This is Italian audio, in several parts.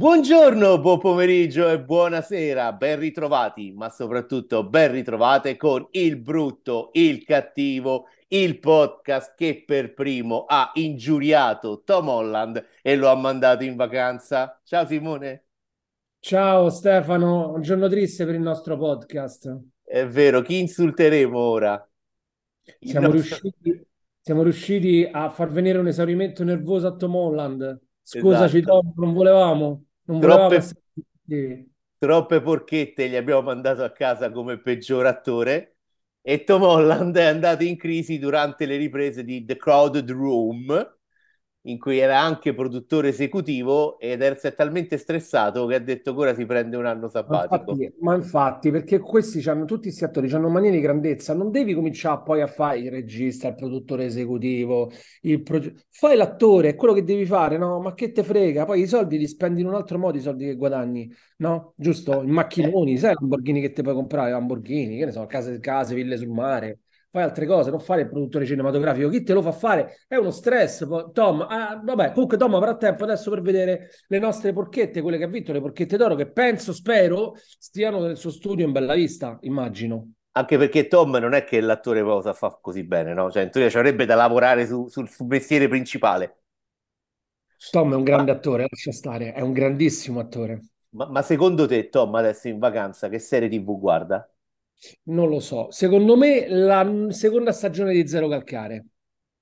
Buongiorno, buon pomeriggio e buonasera, ben ritrovati, ma soprattutto ben ritrovate con il brutto, il cattivo, il podcast che per primo ha ingiuriato Tom Holland e lo ha mandato in vacanza. Ciao Simone. Ciao Stefano, un giorno triste per il nostro podcast. È vero, chi insulteremo ora? Siamo, nostro... riusciti, siamo riusciti a far venire un esaurimento nervoso a Tom Holland. Scusaci esatto. Tom, non volevamo. Non troppe, volevamo troppe porchette gli abbiamo mandato a casa come peggior attore e Tom Holland è andato in crisi durante le riprese di The Crowded Room in cui era anche produttore esecutivo ed è talmente stressato che ha detto che ora si prende un anno sabbatico. Ma infatti, ma infatti perché questi hanno tutti questi attori hanno manie di grandezza, non devi cominciare poi a fare il regista, il produttore esecutivo, il proge... fai l'attore, è quello che devi fare, no? Ma che te frega? Poi i soldi li spendi in un altro modo, i soldi che guadagni, no? Giusto? In macchinoni, sai Lamborghini che ti puoi comprare, Lamborghini, che ne so, case, case, ville sul mare fai altre cose, non fare il produttore cinematografico. Chi te lo fa fare è uno stress. Tom, ah, vabbè, comunque Tom avrà tempo adesso per vedere le nostre porchette, quelle che ha vinto, le porchette d'oro, che penso, spero, stiano nel suo studio in bella vista, immagino. Anche perché Tom non è che l'attore cosa fa così bene, no? Cioè, in teoria ci avrebbe da lavorare su, sul, sul mestiere principale. Tom è un grande ma... attore, lascia stare, è un grandissimo attore. Ma, ma secondo te, Tom, adesso in vacanza, che serie TV guarda? Non lo so. Secondo me la seconda stagione di Zero Calcare.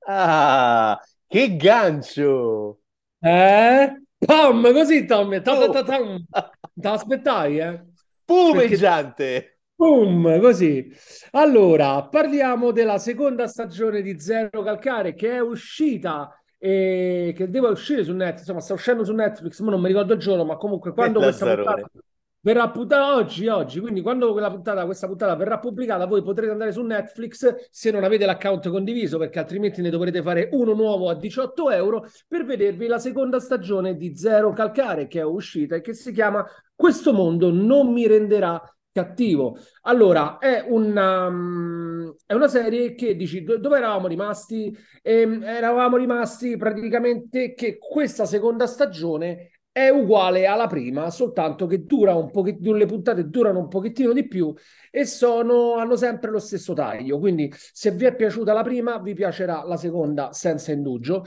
Ah, che gancio! Eh? Pam, così Tom. Ta ta ta Te l'aspettavi, eh? Pumeggiante! Boom, così. Allora, parliamo della seconda stagione di Zero Calcare che è uscita e che deve uscire su Netflix, insomma, sta uscendo su Netflix, ma non mi ricordo il giorno, ma comunque quando questa puntata verrà pubblicata oggi, oggi, quindi quando puntata, questa puntata verrà pubblicata voi potrete andare su Netflix se non avete l'account condiviso perché altrimenti ne dovrete fare uno nuovo a 18 euro per vedervi la seconda stagione di Zero Calcare che è uscita e che si chiama Questo mondo non mi renderà cattivo. Allora, è una, um, è una serie che dici dove eravamo rimasti? Ehm, eravamo rimasti praticamente che questa seconda stagione è uguale alla prima, soltanto che dura un pochettino, le puntate durano un pochettino di più e sono, hanno sempre lo stesso taglio. Quindi, se vi è piaciuta la prima, vi piacerà la seconda senza indugio.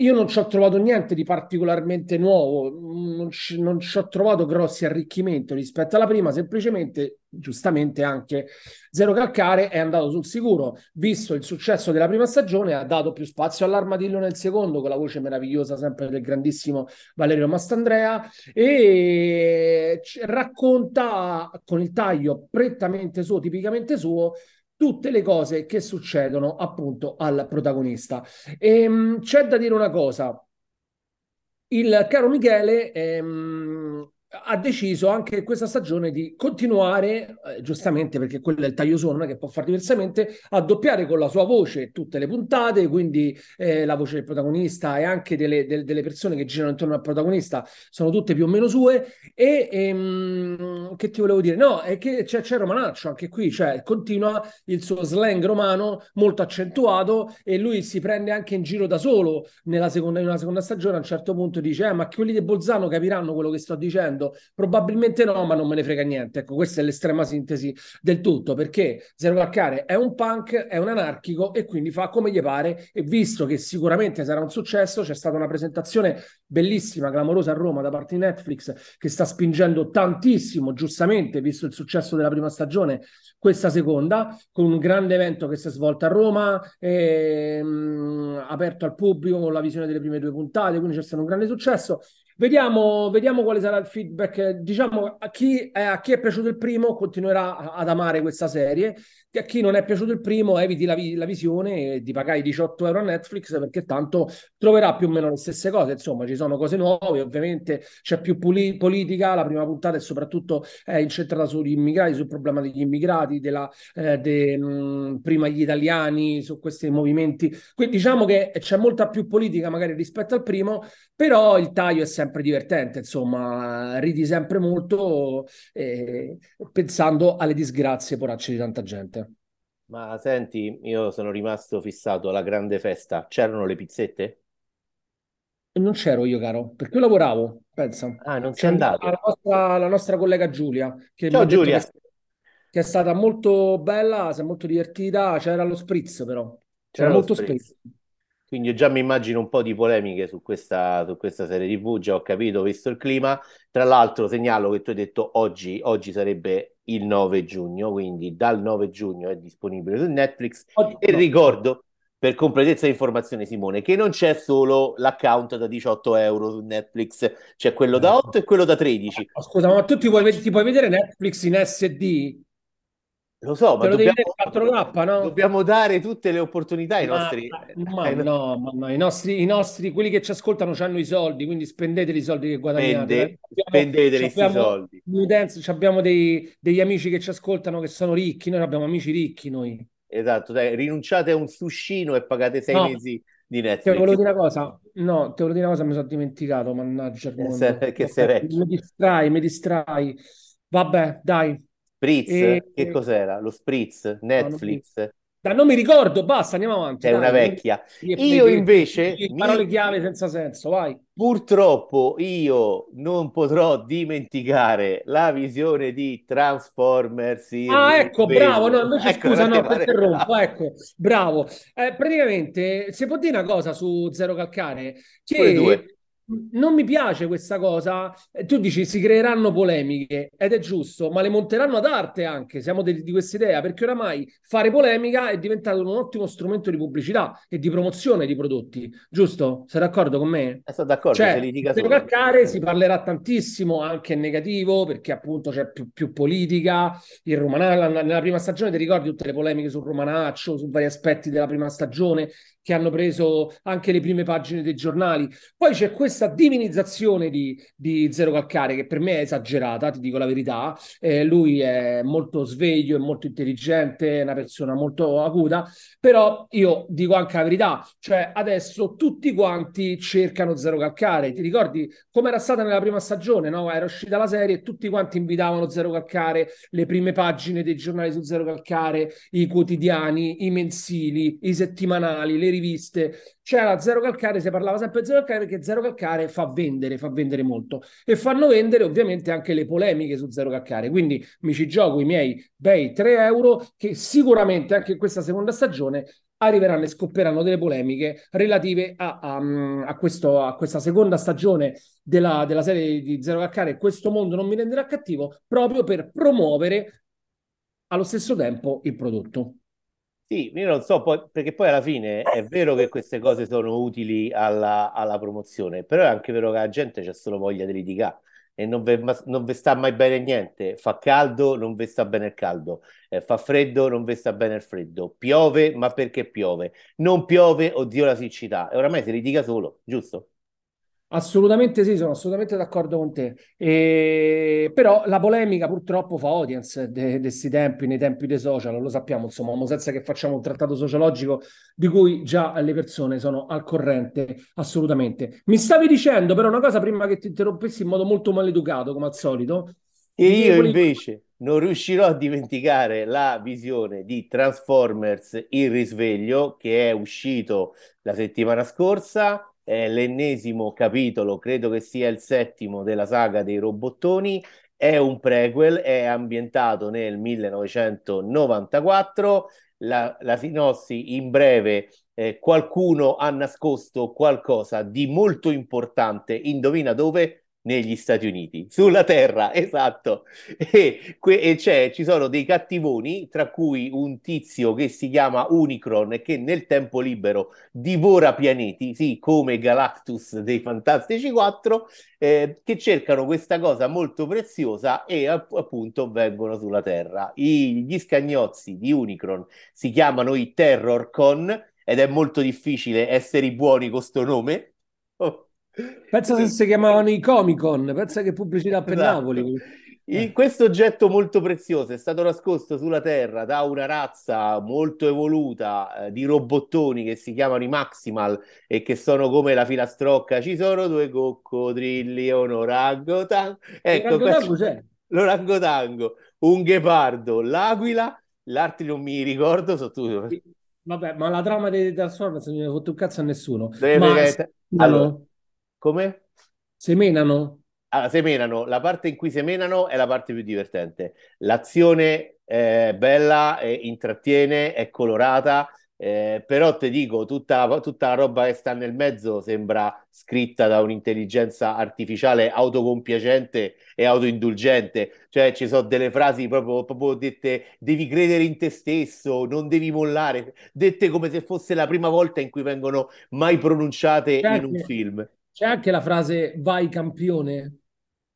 Io non ci ho trovato niente di particolarmente nuovo, non ci, non ci, ho trovato grossi arricchimenti rispetto alla prima, semplicemente, giustamente anche Zero Calcare è andato sul sicuro, visto il successo della prima stagione, ha dato più spazio all'armadillo nel secondo, con la voce meravigliosa sempre del grandissimo Valerio Mastandrea, e racconta con il taglio prettamente suo, tipicamente suo, tutte le cose che succedono appunto al protagonista. E, ehm, c'è da dire una cosa. Il caro Michele ehm, ha deciso anche questa stagione di continuare, eh, giustamente perché quello è il taglio suo, non è che può fare diversamente, a doppiare con la sua voce tutte le puntate, quindi eh, la voce del protagonista e anche delle, delle, delle, persone che girano intorno al protagonista sono tutte più o meno sue. E ehm, che ti volevo dire? No, è che c'è, c'è Romanaccio anche qui, cioè continua il suo slang romano molto accentuato e lui si prende anche in giro da solo nella seconda, in una seconda stagione. A un certo punto dice: eh, Ma quelli di Bolzano capiranno quello che sto dicendo dicendo? Probabilmente no, ma non me ne frega niente. Ecco, questa è l'estrema sintesi del tutto, perché Zero Calcare è un punk, è un anarchico e quindi fa come gli pare e visto che sicuramente sarà un successo, c'è stata una presentazione bellissima, clamorosa a Roma da parte di Netflix che sta spingendo tantissimo, giustamente, visto il successo della prima stagione, questa seconda, con un grande evento che si è svolto a Roma, ehm, aperto al pubblico con la visione delle prime due puntate, quindi c'è stato un grande successo. Vediamo, vediamo, quale sarà il feedback. Diciamo, a chi, eh, a chi, è piaciuto il primo continuerà ad amare questa serie che a chi non è piaciuto il primo eviti la, la visione di pagare 18 euro a Netflix perché tanto troverà più o meno le stesse cose. Insomma, ci sono cose nuove, ovviamente c'è più puli- politica. La prima puntata è soprattutto è incentrata sugli immigrati, sul problema degli immigrati, della, eh, de, mh, prima gli italiani, su questi movimenti. Quindi diciamo che c'è molta più politica magari rispetto al primo, però il taglio è sempre divertente, insomma, ridi sempre molto eh, pensando alle disgrazie poracce di tanta gente. Ma senti, io sono rimasto fissato alla grande festa. C'erano le pizzette? Non c'ero io, caro, perché io lavoravo, pensa. Ah, non sei andato? La nostra, la nostra collega Giulia, che Ciao Giulia. Che, che, è stata molto bella, si è molto divertita, c'era lo spritz però, c'era, molto spritz. spritz. Quindi io già mi immagino un po' di polemiche su questa, su questa serie TV, già ho capito, visto il clima. Tra l'altro segnalo che tu hai detto oggi, oggi sarebbe il 9 giugno, quindi dal 9 giugno è disponibile su Netflix. E no. ricordo per completezza di informazione, Simone, che non c'è solo l'account da 18 euro su Netflix, c'è quello da 8 e quello da 13. Scusa, ma tu ti puoi, ti puoi vedere Netflix in SD? Lo so, ma dobbiamo, 4K, no? dobbiamo dare tutte le opportunità ai ma, nostri... Ma, ai no, ma no, i nostri, i nostri, quelli che ci ascoltano hanno i soldi, quindi spendete i soldi che guadagnate. Eh. spendete questi soldi. Dance, abbiamo dei, degli amici che ci ascoltano che sono ricchi, noi abbiamo amici ricchi noi. Esatto, dai, rinunciate a un sushino e pagate sei no. mesi di Netflix. Te volevo dire una cosa, no, te volevo dire una cosa, mi sono dimenticato, mannaggia il mondo. Se, che sei vecchio. Mi distrai, mi distrai. Vabbè, dai. Spritz? E... Che cos'era? Lo Spritz? Netflix? No, da non mi ricordo, basta, andiamo avanti. È una vecchia. Io invece... Parole mi... chiave senza senso, vai. Purtroppo io non potrò dimenticare la visione di Transformers. Ah, ecco, bravo. No, invece ecco, scusa, no, ti interrompo. Ecco, bravo. Eh, praticamente, si può dire una cosa su Zero Calcare? Che non mi piace questa cosa. Tu dici si creeranno polemiche ed è giusto, ma le monteranno ad arte anche. Siamo de- di questa idea perché oramai fare polemica è diventato un ottimo strumento di pubblicità e di promozione di prodotti. Giusto? Sei d'accordo con me? Eh, sono d'accordo. Cioè, se per calcare si parlerà tantissimo anche in negativo perché appunto c'è più, più politica. Il Romanaccio, nella prima stagione ti ricordi tutte le polemiche sul Romanaccio, su vari aspetti della prima stagione che hanno preso anche le prime pagine dei giornali. Poi c'è questa divinizzazione di, di Zero Calcare che per me è esagerata, ti dico la verità. Eh, lui è molto sveglio, è molto intelligente, è una persona molto acuta, però io dico anche la verità, cioè adesso tutti quanti cercano Zero Calcare. Ti ricordi come era stata nella prima stagione? No? Era uscita la serie e tutti quanti invitavano Zero Calcare, le prime pagine dei giornali su Zero Calcare, i quotidiani, i mensili, i settimanali, le riviste, c'era Zero Calcare, si parlava sempre di Zero Calcare perché Zero Calcare fa vendere, fa vendere molto. E fanno vendere ovviamente anche le polemiche su Zero Calcare, quindi mi ci gioco i miei bei 3 euro che sicuramente anche in questa seconda stagione arriveranno e scopperanno delle polemiche relative a, a, a, questo, a questa seconda stagione della, della, serie di Zero Calcare, questo mondo non mi renderà cattivo, proprio per promuovere allo stesso tempo il prodotto. Sì, io non so, poi, perché poi alla fine è vero che queste cose sono utili alla, alla promozione, però è anche vero che la gente c'è solo voglia di litigare e non vi sta mai bene niente. Fa caldo, non vi sta bene il caldo. Eh, fa freddo, non vi sta bene il freddo. Piove, ma perché piove? Non piove, oddio la siccità. E oramai si litiga solo, giusto? Assolutamente sì, sono assolutamente d'accordo con te. E... Però la polemica purtroppo fa audience di questi tempi, nei tempi dei social, lo sappiamo, insomma, senza che facciamo un trattato sociologico di cui già le persone sono al corrente, assolutamente. Mi stavi dicendo però una cosa prima che ti interrompessi in modo molto maleducato, come al solito. E io invece non riuscirò a dimenticare la visione di Transformers Il risveglio che è uscito la settimana scorsa è l'ennesimo capitolo, credo che sia il settimo della saga dei robottoni, è un prequel, è ambientato nel 1994, la, la sinossi in breve, eh, qualcuno ha nascosto qualcosa di molto importante, indovina dove? Negli Stati Uniti, sulla Terra, esatto. E, e c'è, ci sono dei cattivoni, tra cui un tizio che si chiama Unicron che nel tempo libero divora pianeti, sì, come Galactus dei Fantastici 4, eh, che cercano questa cosa molto preziosa e appunto vengono sulla Terra. I, gli scagnozzi di Unicron si chiamano i Terrorcon ed è molto difficile essere buoni con questo nome. Oh Pensa se si chiamavano i Comic Con, pensa che pubblicità per esatto. Napoli. In questo oggetto molto prezioso è stato nascosto sulla Terra da una razza molto evoluta eh, di robottoni che si chiamano i Maximal e che sono come la filastrocca. Ci sono due coccodrilli e un orangotango. Ecco, l'orangotango c'è. L'orangotango, un ghepardo, l'aquila, l'altri non mi ricordo. Sono tutti... Vabbè, ma la trama dei Transformers non mi ha fatto un cazzo a nessuno. Deve ma... Allora, Come? Semenano? Allora, semenano, la parte in cui semenano è la parte più divertente. L'azione è bella, è, intrattiene, è colorata, eh, però ti dico, tutta, tutta, la roba che sta nel mezzo sembra scritta da un'intelligenza artificiale autocompiacente e autoindulgente. Cioè, ci sono delle frasi proprio, proprio dette: devi credere in te stesso, non devi mollare, dette come se fosse la prima volta in cui vengono mai pronunciate c'è in un film. C'è anche la frase vai campione.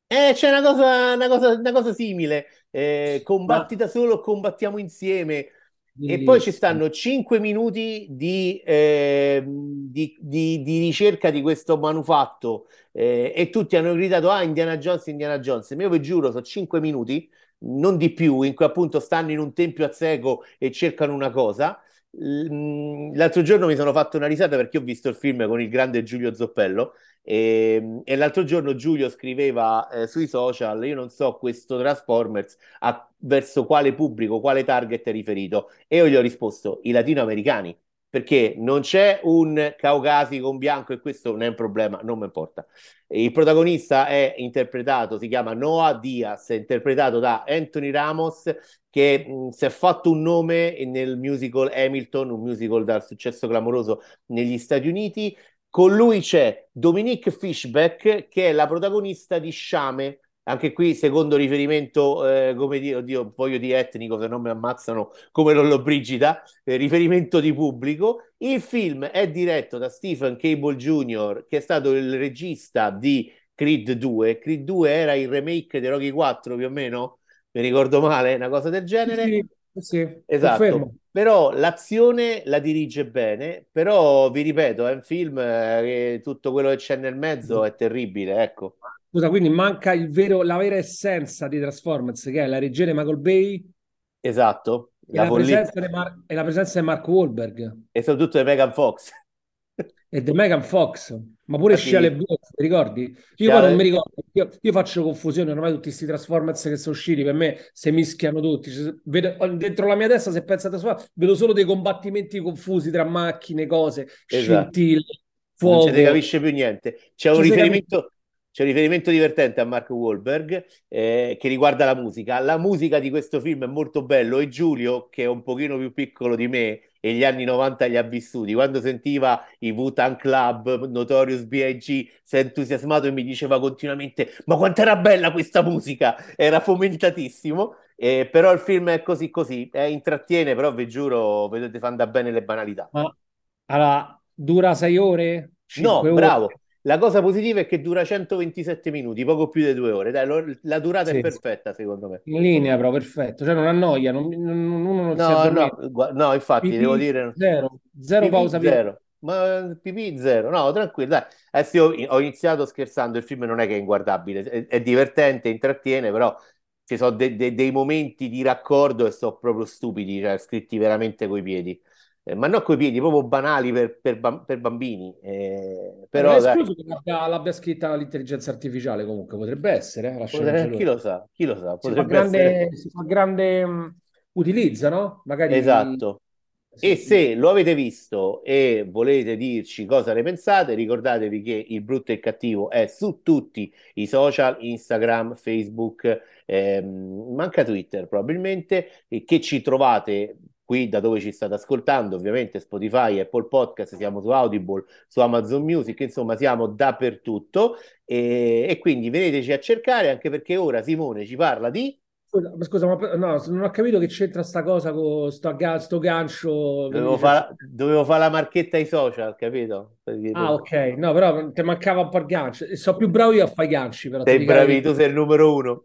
Eh, c'è una cosa, una cosa, una cosa simile. Eh, combatti da solo, combattiamo insieme. Bellissimo. E poi ci stanno 5 minuti di, eh, di, di, di, ricerca di questo manufatto eh, e tutti hanno gridato ah Indiana Jones, Indiana Jones. Ma io vi giuro, sono 5 minuti, non di più, in cui appunto stanno in un tempio a cieco e cercano una cosa. L'altro giorno mi sono fatto una risata perché ho visto il film con il grande Giulio Zoppello e, ehm, e l'altro giorno Giulio scriveva eh, sui social, io non so questo Transformers a, verso quale pubblico, quale target è riferito. E io gli ho risposto, i latinoamericani, perché non c'è un caucasico, un bianco e questo non è un problema, non mi importa. Il protagonista è interpretato, si chiama Noah Diaz, è interpretato da Anthony Ramos, che mh, si è fatto un nome nel musical Hamilton, un musical dal successo clamoroso negli Stati Uniti, con lui c'è Dominique Fishback, che è la protagonista di Sciame. Anche qui, secondo riferimento, eh, come dire, oddio, voglio di etnico, se non mi ammazzano come Lollo Brigida, eh, riferimento di pubblico. Il film è diretto da Stephen Cable Jr., che è stato il regista di Creed 2. Creed 2 era il remake di Rocky 4, più o meno? Mi ricordo male, una cosa del genere. Sì, sì, esatto. Confermo. Però l'azione la dirige bene, però vi ripeto, è un film eh, che tutto quello che c'è nel mezzo è terribile, ecco. Scusa, quindi manca vero, la vera essenza di Transformers, che è la regione Michael Bay. Esatto. La, la presenza Mar- e la presenza di Mark Wahlberg. E soprattutto di Megan Fox e The Megan Fox, ma pure Shia LaBeouf, ti ricordi? Io poi non mi ricordo, io, io, faccio confusione, ormai tutti questi Transformers che sono usciti, per me si mischiano tutti. Cioè, vedo, dentro la mia testa, se penso a Transformers, vedo solo dei combattimenti confusi tra macchine, cose, esatto. scintille, fuoco. Non si capisce più niente. C'è un riferimento... C'è un riferimento divertente a Mark Wahlberg eh, che riguarda la musica. La musica di questo film è molto bello e Giulio, che è un pochino più piccolo di me e gli anni 90 li ha vissuti, quando sentiva i Wu-Tang Club, Notorious B.I.G., si è entusiasmato e mi diceva continuamente ma quanto era bella questa musica! Era fomentatissimo. Eh, però il film è così così, eh, intrattiene, però vi giuro, vedete, fa andare bene le banalità. Ma allora, dura sei ore? No, ore? bravo. La cosa positiva è che dura 127 minuti, poco più di due ore. Dai, lo, la durata sì. è perfetta, secondo me. In linea, però, perfetto. Cioè, non annoia, non, non, uno non no, no, no, infatti, pipì, devo dire... Zero, zero pipì, pausa. Zero. Ma pipì zero, no, tranquillo, dai. Adesso io ho iniziato scherzando, il film non è che è inguardabile, è, è divertente, intrattiene, però ci sono de, de, dei momenti di raccordo e sono proprio stupidi, cioè scritti veramente coi piedi eh, ma non coi piedi, proprio banali per, per, per bambini. Eh, però, non è escluso che l'abbia, l'abbia, scritta l'intelligenza artificiale, comunque potrebbe essere. Eh, potrebbe, chi lo sa, chi lo sa. Si fa grande, si fa grande um, utilizza, no? Magari... Esatto. E se lo avete visto e volete dirci cosa ne pensate, ricordatevi che il brutto e il cattivo è su tutti i social, Instagram, Facebook, ehm, manca Twitter probabilmente, e che ci trovate qui da dove ci state ascoltando, ovviamente Spotify, Apple Podcast, siamo su Audible, su Amazon Music, insomma siamo dappertutto e, e quindi veniteci a cercare anche perché ora Simone ci parla di... Scusa, ma, scusa, ma no, non ho capito che c'entra sta cosa con sto, sto gancio. Dovevo fare fa la marchetta ai social, capito? Ah, ok. No, però ti mancava un po' il gancio. So più bravo io a fare i ganci. Però, Sei bravi, tu sei il numero uno.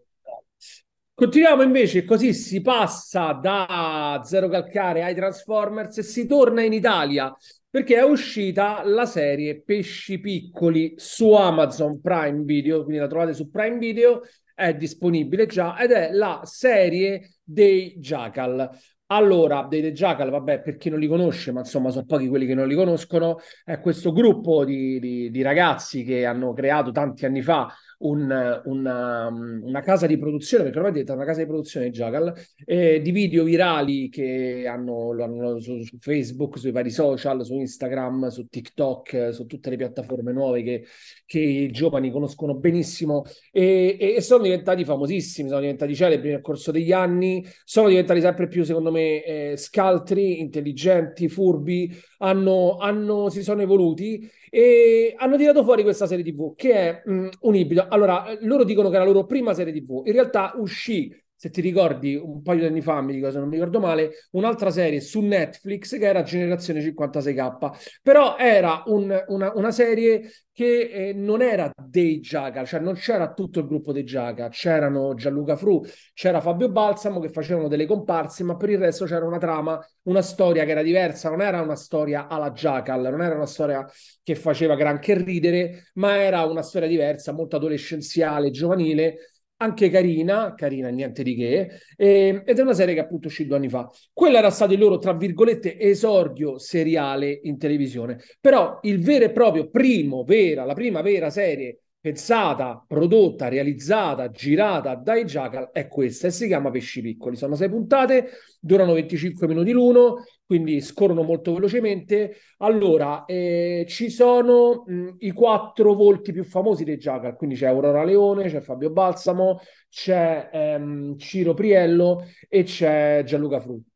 Continuiamo invece, così si passa da Zero Calcare ai Transformers e si torna in Italia perché è uscita la serie Pesci Piccoli su Amazon Prime Video, quindi la trovate su Prime Video, è disponibile già ed è la serie dei Jackal. Allora, dei The Jackal, vabbè, per chi non li conosce, ma insomma sono pochi quelli che non li conoscono, è questo gruppo di, di, di ragazzi che hanno creato tanti anni fa un, una, una, casa di produzione, perché ormai è diventata una casa di produzione Jackal, eh, di video virali che hanno, hanno su, su, Facebook, sui vari social, su Instagram, su TikTok, su tutte le piattaforme nuove che, che i giovani conoscono benissimo. E, e, e, sono diventati famosissimi, sono diventati celebri nel corso degli anni, sono diventati sempre più, secondo me, eh, scaltri, intelligenti, furbi, hanno, hanno, si sono evoluti e hanno tirato fuori questa serie TV che è mh, un ibrido. Allora, loro dicono che è la loro prima serie TV, in realtà uscì se ti ricordi, un paio di anni fa, mi dico, se non mi ricordo male, un'altra serie su Netflix che era Generazione 56K, però era un, una, una, serie che eh, non era dei Giaga, cioè non c'era tutto il gruppo dei Giaga, c'erano Gianluca Fru, c'era Fabio Balsamo che facevano delle comparse, ma per il resto c'era una trama, una storia che era diversa, non era una storia alla Jackal, non era una storia che faceva granché ridere, ma era una storia diversa, molto adolescenziale, giovanile, anche carina, carina niente di che, eh, ed è una serie che appunto uscì due anni fa. Quello era stato il loro, tra virgolette, esordio seriale in televisione, però il vero e proprio primo, vera, la prima vera serie pensata, prodotta, realizzata, girata dai Jackal è questa e si chiama Pesci Piccoli. Sono sei puntate, durano 25 minuti l'uno, quindi scorrono molto velocemente. Allora, eh, ci sono mh, i quattro volti più famosi dei Jackal, quindi c'è Aurora Leone, c'è Fabio Balsamo, c'è ehm, Ciro Priello e c'è Gianluca Frutti.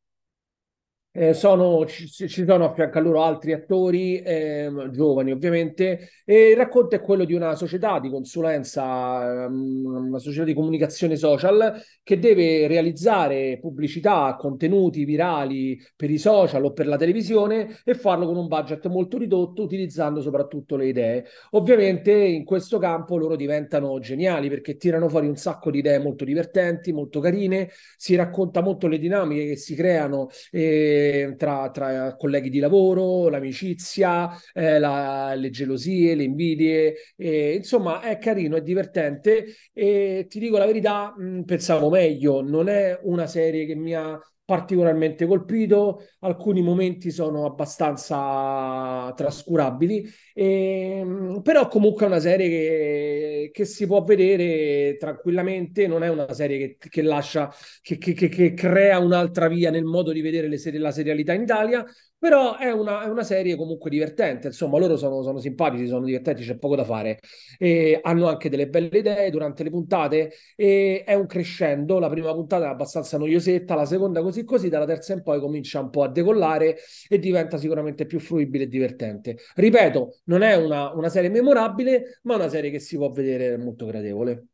Eh, sono, ci, ci, sono a a loro altri attori, eh, giovani ovviamente, e il racconto è quello di una società di consulenza, um, una società di comunicazione social che deve realizzare pubblicità, contenuti virali per i social o per la televisione e farlo con un budget molto ridotto, utilizzando soprattutto le idee. Ovviamente in questo campo loro diventano geniali perché tirano fuori un sacco di idee molto divertenti, molto carine, si racconta molto le dinamiche che si creano. Eh, tra, tra, colleghi di lavoro, l'amicizia, eh, la, le gelosie, le invidie, eh, insomma è carino, è divertente. E ti dico la verità, mh, pensavo meglio, non è una serie che mi ha particolarmente colpito, alcuni momenti sono abbastanza trascurabili, e, ehm, però comunque è una serie che, che, si può vedere tranquillamente, non è una serie che, che lascia, che, che, crea un'altra via nel modo di vedere serie, la serialità in Italia, però è una, è una, serie comunque divertente, insomma, loro sono, sono, simpatici, sono divertenti, c'è poco da fare. E hanno anche delle belle idee durante le puntate e è un crescendo. La prima puntata è abbastanza noiosetta, la seconda così così, dalla terza in poi comincia un po' a decollare e diventa sicuramente più fruibile e divertente. Ripeto, non è una, una serie memorabile, ma una serie che si può vedere molto gradevole.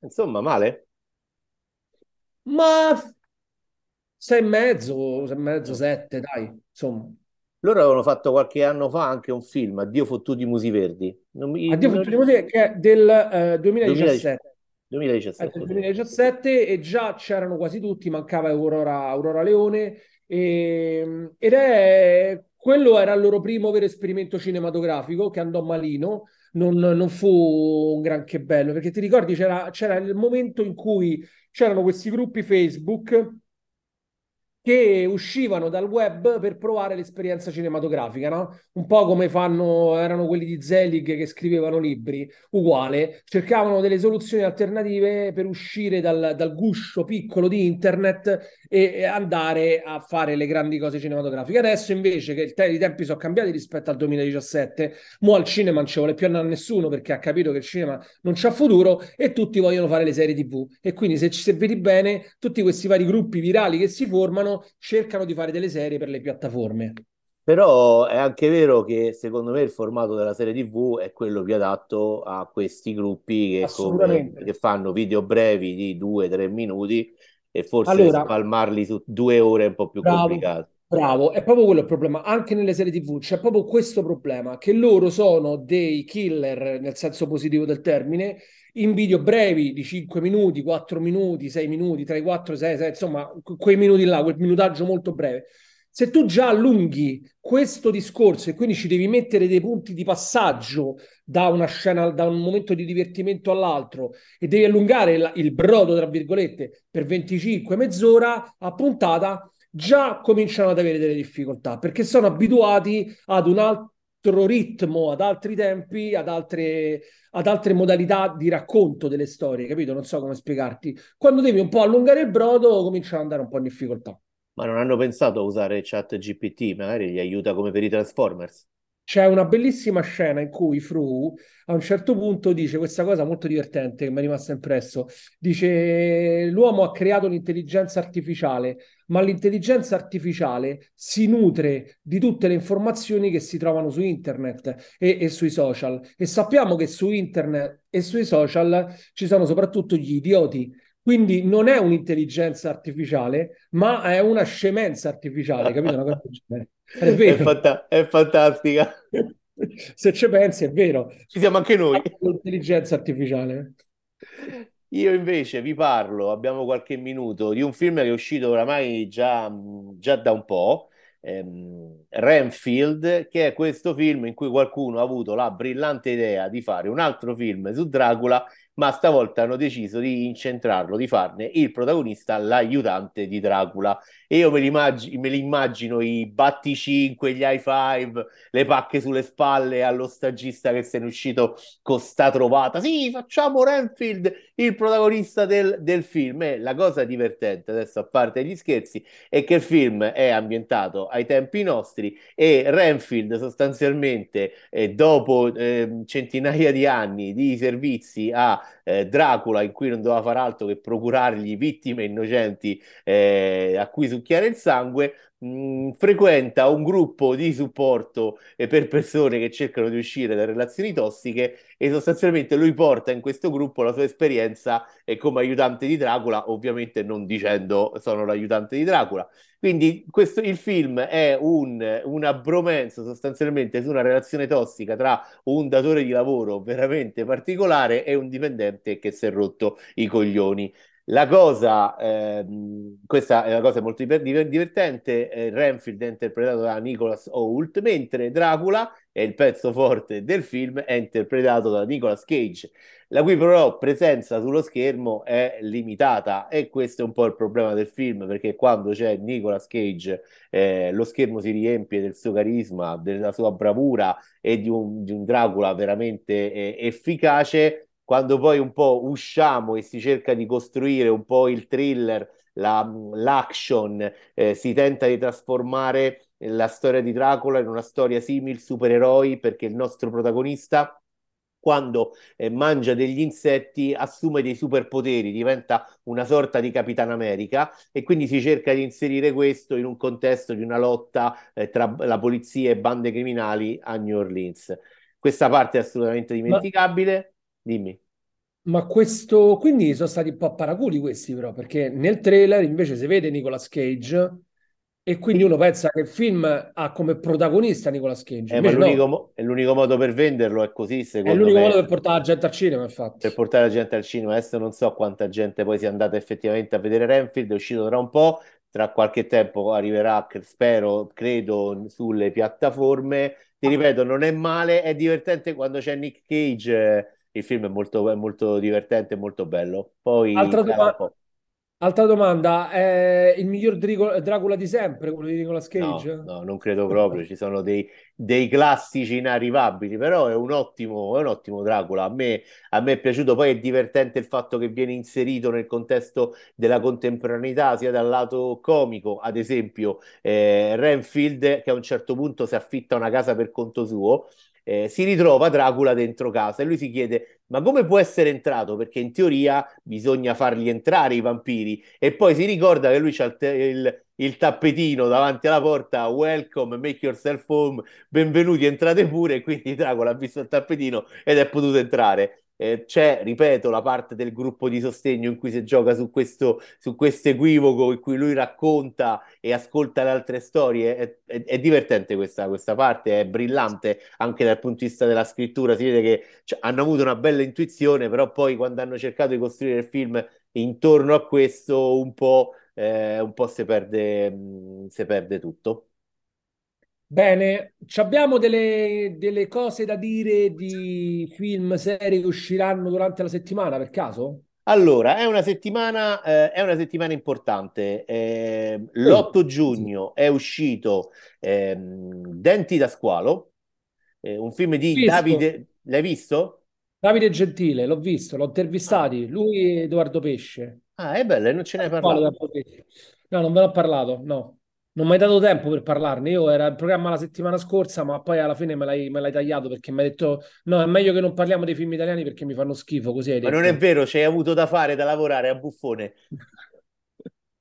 Insomma, male? Ma sei e mezzo, sei e mezzo, sette, dai, insomma. Loro avevano fatto qualche anno fa anche un film, Addio fottuti musi verdi. Non mi... Addio non... fottuti musi verdi, che è del eh, 2017. 2017. È del 2017 e già c'erano quasi tutti, mancava Aurora, Aurora Leone e, ed è quello era il loro primo vero esperimento cinematografico che andò malino, non, non fu un granché bello, perché ti ricordi c'era, c'era il momento in cui c'erano questi gruppi Facebook che uscivano dal web per provare l'esperienza cinematografica, no? Un po' come fanno, erano quelli di Zelig che scrivevano libri, uguale, cercavano delle soluzioni alternative per uscire dal, dal guscio piccolo di internet e, e, andare a fare le grandi cose cinematografiche. Adesso invece che te- i tempi sono cambiati rispetto al 2017, mo al cinema non ci vuole più andare nessuno perché ha capito che il cinema non c'ha futuro e tutti vogliono fare le serie TV. E quindi se ci se vedi bene, tutti questi vari gruppi virali che si formano cercano di fare delle serie per le piattaforme. Però è anche vero che secondo me il formato della serie TV è quello più adatto a questi gruppi che, come, che fanno video brevi di due o tre minuti e forse allora, spalmarli su due ore è un po' più bravo, complicato. Bravo, è proprio quello il problema. Anche nelle serie TV c'è proprio questo problema, che loro sono dei killer nel senso positivo del termine in video brevi di 5 minuti, 4 minuti, 6 minuti, tra i 4 e 6, 6, insomma, quei minuti là, quel minutaggio molto breve. Se tu già allunghi questo discorso e quindi ci devi mettere dei punti di passaggio da una scena, da un momento di divertimento all'altro e devi allungare il, il brodo, tra virgolette, per 25, mezz'ora a puntata, già cominciano ad avere delle difficoltà perché sono abituati ad un altro ritmo, ad altri tempi, ad altre, ad altre modalità di racconto delle storie, capito? Non so come spiegarti. Quando devi un po' allungare il brodo, cominciano ad andare un po' in difficoltà. Ma non hanno pensato a usare chat GPT, magari gli aiuta come per i Transformers. C'è una bellissima scena in cui Fru a un certo punto dice questa cosa molto divertente che mi è rimasta impresso. Dice l'uomo ha creato l'intelligenza artificiale, ma l'intelligenza artificiale si nutre di tutte le informazioni che si trovano su internet e, e sui social. E sappiamo che su internet e sui social ci sono soprattutto gli idioti quindi non è un'intelligenza artificiale, ma è una scemenza artificiale, capito? Una cosa è vero. È, fanta- è fantastica. Se ci pensi, è vero. Ci siamo anche noi. L'intelligenza artificiale. Io invece vi parlo, abbiamo qualche minuto, di un film che è uscito oramai già, già da un po', ehm, Renfield, che è questo film in cui qualcuno ha avuto la brillante idea di fare un altro film su Dracula ma stavolta hanno deciso di incentrarlo, di farne il protagonista, l'aiutante di Dracula. E io me li, immag- me li immagino i batti 5, gli high five, le pacche sulle spalle allo stagista che se ne è uscito con sta trovata. Sì, facciamo Renfield il protagonista del, del film. E la cosa divertente, adesso a parte gli scherzi, è che il film è ambientato ai tempi nostri e Renfield sostanzialmente, eh, dopo eh, centinaia di anni di servizi a eh, Dracula in cui non doveva fare altro che procurargli vittime innocenti eh, a cui succhiare il sangue, mm, frequenta un gruppo di supporto per persone che cercano di uscire da relazioni tossiche e sostanzialmente lui porta in questo gruppo la sua esperienza come aiutante di Dracula, ovviamente non dicendo sono l'aiutante di Dracula. Quindi questo, il film è un, una bromance sostanzialmente su una relazione tossica tra un datore di lavoro veramente particolare e un dipendente che si è rotto i coglioni. La cosa, ehm, questa è una cosa molto divertente, eh, Renfield è interpretato da Nicholas Hoult, mentre Dracula è il pezzo forte del film, è interpretato da Nicolas Cage, la cui però presenza sullo schermo è limitata e questo è un po' il problema del film, perché quando c'è Nicolas Cage eh, lo schermo si riempie del suo carisma, della sua bravura e di un, di un Dracula veramente eh, efficace quando poi un po' usciamo e si cerca di costruire un po' il thriller, la, l'action, eh, si tenta di trasformare la storia di Dracula in una storia simile supereroi perché il nostro protagonista quando eh, mangia degli insetti assume dei superpoteri, diventa una sorta di Capitan America e quindi si cerca di inserire questo in un contesto di una lotta eh, tra la polizia e bande criminali a New Orleans. Questa parte è assolutamente dimenticabile. Dimmi. Ma questo, quindi sono stati un po' paraculi questi però, perché nel trailer invece si vede Nicolas Cage e quindi uno pensa che il film ha come protagonista Nicolas Cage. Eh, ma l'unico, no. è l'unico modo per venderlo è così, secondo È l'unico me. modo per portare la gente al cinema, infatti. Per portare la gente al cinema. Adesso non so quanta gente poi sia andata effettivamente a vedere Renfield, è uscito tra un po', tra qualche tempo arriverà, spero, credo, sulle piattaforme. Ti ripeto, non è male, è divertente quando c'è Nick Cage il film è molto, è molto divertente e molto bello. Poi altra, doma- altra domanda, è il miglior Dracula di sempre, quello di Nicolas Cage? No, no non credo proprio, ci sono dei, dei, classici inarrivabili, però è un ottimo, è un ottimo Dracula. A me, a me, è piaciuto, poi è divertente il fatto che viene inserito nel contesto della contemporaneità, sia dal lato comico, ad esempio eh, Renfield che a un certo punto si affitta una casa per conto suo eh, si ritrova Dracula dentro casa e lui si chiede ma come può essere entrato? Perché in teoria bisogna farli entrare i vampiri e poi si ricorda che lui c'ha il, il, il tappetino davanti alla porta welcome, make yourself home, benvenuti, entrate pure e quindi Dracula ha visto il tappetino ed è potuto entrare. Eh, c'è, ripeto, la parte del gruppo di sostegno in cui si gioca su questo, su questo equivoco in cui lui racconta e ascolta le altre storie. È, è, è divertente questa, questa, parte, è brillante anche dal punto di vista della scrittura. Si vede che cioè, hanno avuto una bella intuizione, però poi quando hanno cercato di costruire il film intorno a questo, un po', eh, un po si perde, si perde tutto. Bene, abbiamo delle, delle, cose da dire di film, serie che usciranno durante la settimana per caso? Allora, è una settimana, eh, è una settimana importante. Eh, l'8 giugno è uscito eh, Denti da squalo, eh, un film di visto. Davide. L'hai visto? Davide Gentile, l'ho visto, l'ho intervistato, ah. lui e Edoardo Pesce. Ah, è bello, non ce n'hai parlato. No, non ve l'ho parlato, no. Non mi hai dato tempo per parlarne. Io era in programma la settimana scorsa, ma poi alla fine me l'hai, me l'hai tagliato perché mi hai detto: no, è meglio che non parliamo dei film italiani perché mi fanno schifo. Così hai detto. Ma non è vero, c'hai avuto da fare, da lavorare a buffone.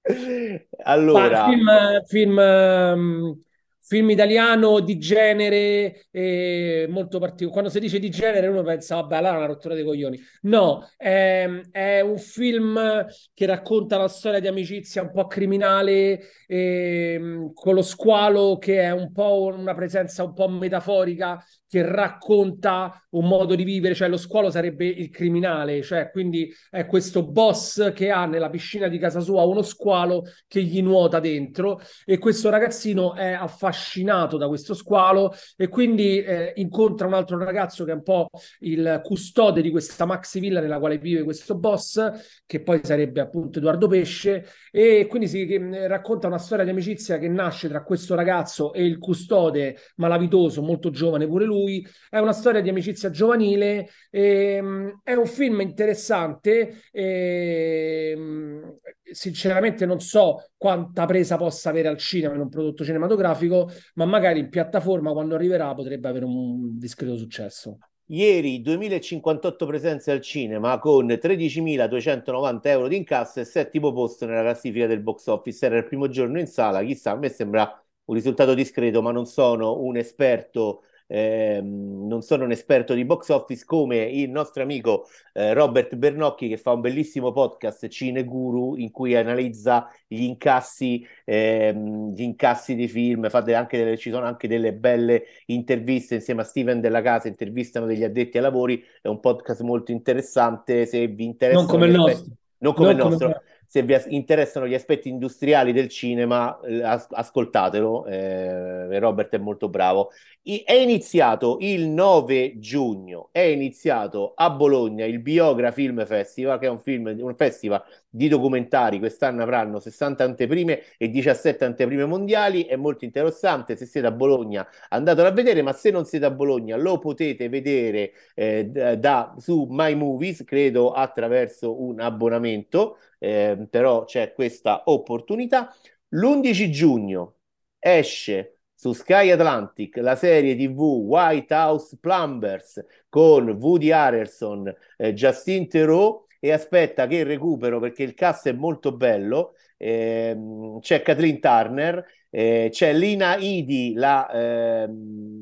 allora, ma film, film um film italiano di genere eh, molto particolare. Quando si dice di genere uno pensa, vabbè, là è una rottura dei coglioni. No, è, è, un film che racconta la storia di amicizia un po' criminale, eh, con lo squalo che è un po' una presenza un po' metaforica che racconta un modo di vivere, cioè lo squalo sarebbe il criminale, cioè quindi è questo boss che ha nella piscina di casa sua uno squalo che gli nuota dentro e questo ragazzino è affascinato da questo squalo e quindi eh, incontra un altro ragazzo che è un po' il custode di questa maxi villa nella quale vive questo boss, che poi sarebbe appunto Edoardo Pesce e quindi si eh, racconta una storia di amicizia che nasce tra questo ragazzo e il custode malavitoso, molto giovane pure lui lui, è una storia di amicizia giovanile, ehm, è un film interessante, ehm, sinceramente non so quanta presa possa avere al cinema in un prodotto cinematografico, ma magari in piattaforma quando arriverà potrebbe avere un discreto successo. Ieri 2058 presenze al cinema con 13.290 euro di incasso e settimo posto nella classifica del box office. Era il primo giorno in sala, chissà, a me sembra un risultato discreto, ma non sono un esperto eh, non sono un esperto di box office come il nostro amico eh, Robert Bernocchi che fa un bellissimo podcast Cine Guru in cui analizza gli incassi, ehm, gli incassi di film, anche delle, ci sono anche delle belle interviste insieme a Steven Della Casa, intervistano degli addetti ai lavori, è un podcast molto interessante se vi interessa. Non come il nostro. Non come non il nostro. Come se vi interessano gli aspetti industriali del cinema, eh, as- ascoltatelo, eh, Robert è molto bravo. I- è iniziato il 9 giugno, è iniziato a Bologna il Biogra Film Festival, che è un, film, un festival di documentari, quest'anno avranno 60 anteprime e 17 anteprime mondiali, è molto interessante, se siete a Bologna andatelo a vedere, ma se non siete a Bologna lo potete vedere eh, da, su My Movies, credo attraverso un abbonamento. Eh, però c'è questa opportunità. L'11 giugno esce su Sky Atlantic la serie TV White House Plumbers con Woody Harrelson, eh, Justin Theroux e aspetta che recupero perché il cast è molto bello. Eh, c'è Kathleen Turner, eh, c'è Lina Idi, la eh,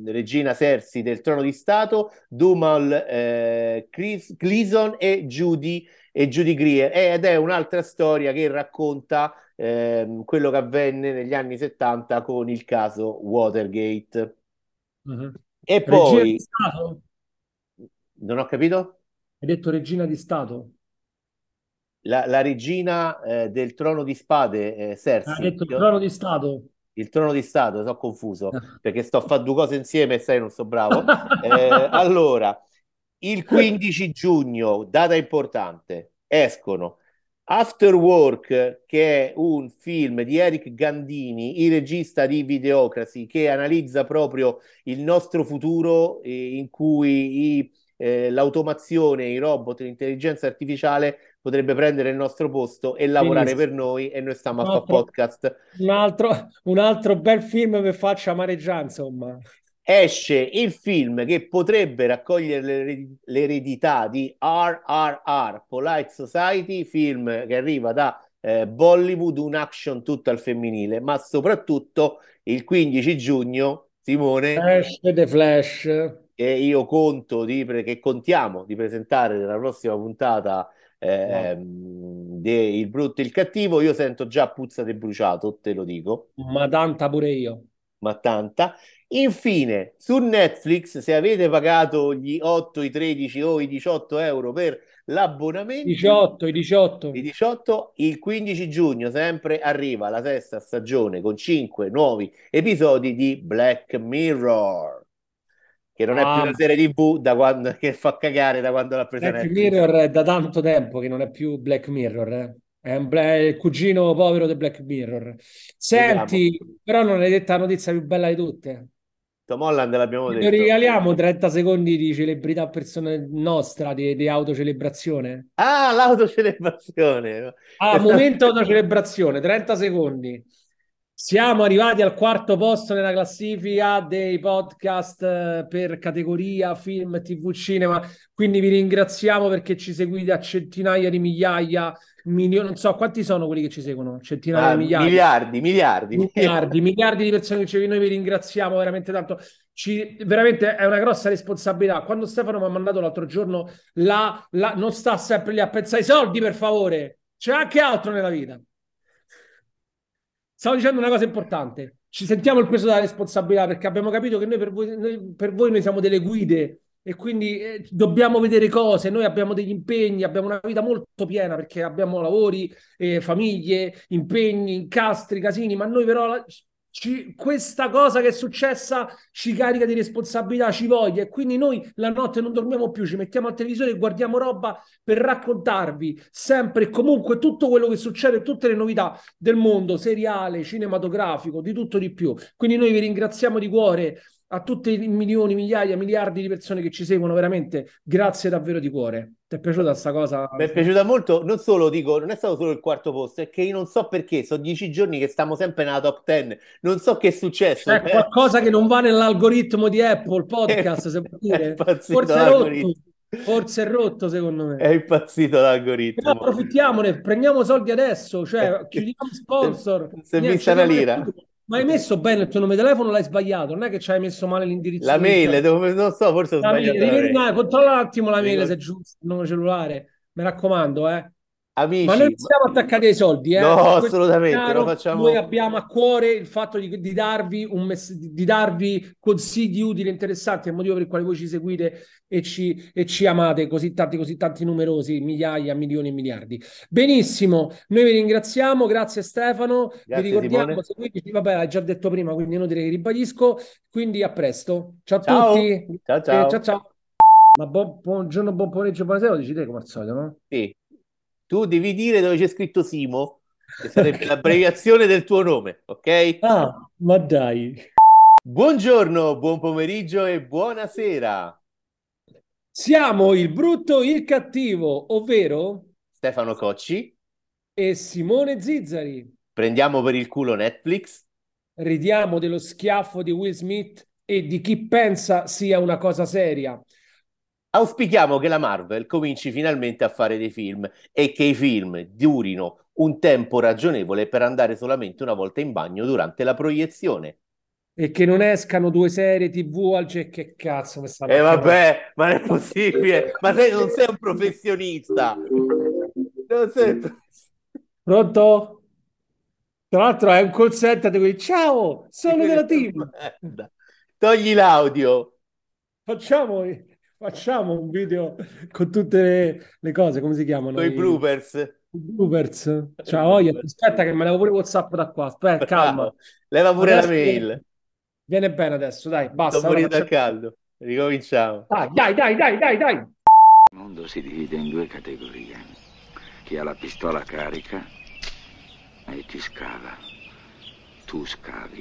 regina Sersi del Trono di Stato, Dumal eh, Cleason e Judy e Judy Greer ed è un'altra storia che racconta eh, quello che avvenne negli anni 70 con il caso Watergate. Uh-huh. E poi... Non ho capito? Hai detto regina di Stato? La, la regina eh, del trono di spade, eh, Cersei. Hai detto il trono di Stato? Il trono di Stato, sono confuso perché sto a fare due cose insieme e sai, non so bravo. Eh, allora, il 15 giugno, data importante, escono After Work, che è un film di Eric Gandini, il regista di Videocracy, che analizza proprio il nostro futuro eh, in cui i, eh, l'automazione, i robot, l'intelligenza artificiale potrebbe prendere il nostro posto e lavorare Benissimo. per noi e noi stiamo a fare podcast. Un altro, un altro bel film che faccia amareggiare, insomma esce il film che potrebbe raccogliere l'eredità di RRR, Polite Society, film che arriva da eh, Bollywood, un action tutto al femminile, ma soprattutto il 15 giugno, Simone... Flash The Flash. E io conto di, che contiamo di presentare nella prossima puntata eh, wow. de Il brutto e il cattivo, io sento già puzza di bruciato, te lo dico. Ma tanta pure io. Ma tanta. Infine, su Netflix, se avete pagato gli 8, i 13 o i 18 euro per l'abbonamento, 18, i 18. i 18, il 15 giugno sempre arriva la sesta stagione con 5 nuovi episodi di Black Mirror. Che non è ah, più una serie TV da quando, che fa cagare da quando l'ha presa Black Netflix. Mirror è da tanto tempo che non è più Black Mirror, eh. È, un bla- il cugino povero di Black Mirror. Senti, Vediamo. però non hai detto la notizia più bella di tutte. Tom Holland l'abbiamo detto. regaliamo 30 secondi di celebrità persona nostra, di, di autocelebrazione. Ah, l'autocelebrazione. Ah, momento autocelebrazione, 30 secondi. Siamo arrivati al quarto posto nella classifica dei podcast eh, per categoria film, tv, cinema. Quindi vi ringraziamo perché ci seguite a centinaia di migliaia, milioni, non so quanti sono quelli che ci seguono, centinaia ah, di migliaia. Miliardi, miliardi. Miliardi, miliardi di persone che ci seguono. Noi vi ringraziamo veramente tanto. Ci, veramente è una grossa responsabilità. Quando Stefano mi ha mandato l'altro giorno, la, la, non sta sempre lì a pensare ai soldi, per favore. C'è anche altro nella vita. Stavo dicendo una cosa importante. Ci sentiamo il peso della responsabilità perché abbiamo capito che noi per voi, noi, per voi noi siamo delle guide e quindi eh, dobbiamo vedere cose. Noi abbiamo degli impegni, abbiamo una vita molto piena perché abbiamo lavori, eh, famiglie, impegni, incastri, casini, ma noi però ci, questa cosa che è successa ci carica di responsabilità, ci voglia e quindi noi la notte non dormiamo più, ci mettiamo al televisore e guardiamo roba per raccontarvi sempre e comunque tutto quello che succede, tutte le novità del mondo seriale, cinematografico, di tutto di più. Quindi noi vi ringraziamo di cuore a tutti i milioni, migliaia, miliardi di persone che ci seguono, veramente grazie davvero di cuore. Ti è piaciuta questa cosa? Mi è piaciuta molto, non solo dico, non è stato solo il quarto posto, è che io non so perché, sono dieci giorni che stiamo sempre nella top ten, non so che è successo. C'è qualcosa che non va nell'algoritmo di Apple Podcast, se può dire. Forse è rotto. Forse è rotto, secondo me. È impazzito l'algoritmo. Però approfittiamone, prendiamo soldi adesso, cioè chiudiamo sponsor. Se, se vista una lira. Ma hai messo bene il tuo nome di telefono l'hai sbagliato? Non è che ci hai messo male l'indirizzo? La mail, dove, non so, forse ho la sbagliato. Mail, la controlla un attimo la mail se è giusto il nome cellulare. Mi raccomando, eh. Amici, ma noi non siamo attaccati ai soldi, eh? No, assolutamente. Chiaro, facciamo... Noi abbiamo a cuore il fatto di, di darvi, un mess- di darvi consigli utili e interessanti, è il motivo per il quale voi ci seguite e ci, e ci amate così tanti, così tanti numerosi, migliaia, milioni e miliardi. Benissimo, noi vi ringraziamo, grazie Stefano. Grazie, vi ricordiamo, seguiteci, vabbè, l'hai già detto prima, quindi non dire che ribadisco. Quindi a presto. Ciao a ciao. tutti. Ciao ciao. Eh, ciao, ciao. Ma buon, buongiorno, buon pomeriggio, buonasera, lo dici te come al solito, no? Sì. Tu devi dire dove c'è scritto Simo, che sarebbe l'abbreviazione del tuo nome, ok? Ah, ma dai. Buongiorno, buon pomeriggio e buonasera. Siamo il brutto, il cattivo, ovvero Stefano Cocci e Simone Zizzari. Prendiamo per il culo Netflix. Ridiamo dello schiaffo di Will Smith e di chi pensa sia una cosa seria. Auspichiamo che la Marvel cominci finalmente a fare dei film e che i film durino un tempo ragionevole per andare solamente una volta in bagno durante la proiezione. E che non escano due serie TV al ge- che cazzo mi sta Eh vabbè, ma non è possibile. ma sei, non sei un professionista. Non sei... Pronto? Tra l'altro è un call center di quelli, ciao, sono della team. Togli l'audio. Facciamo Facciamo un video con tutte le, le cose, come si chiamano? Con i bloopers. I bloopers. Ciao, io, aspetta che me levo pure WhatsApp da qua. Aspetta, calma. Leva pure adesso la mail. Viene bene adesso, dai, basta. Sto morendo facciamo... caldo. Ricominciamo. Dai, dai, dai, dai, dai, dai. Il mondo si divide in due categorie. Chi ha la pistola carica e chi scava. Tu scavi.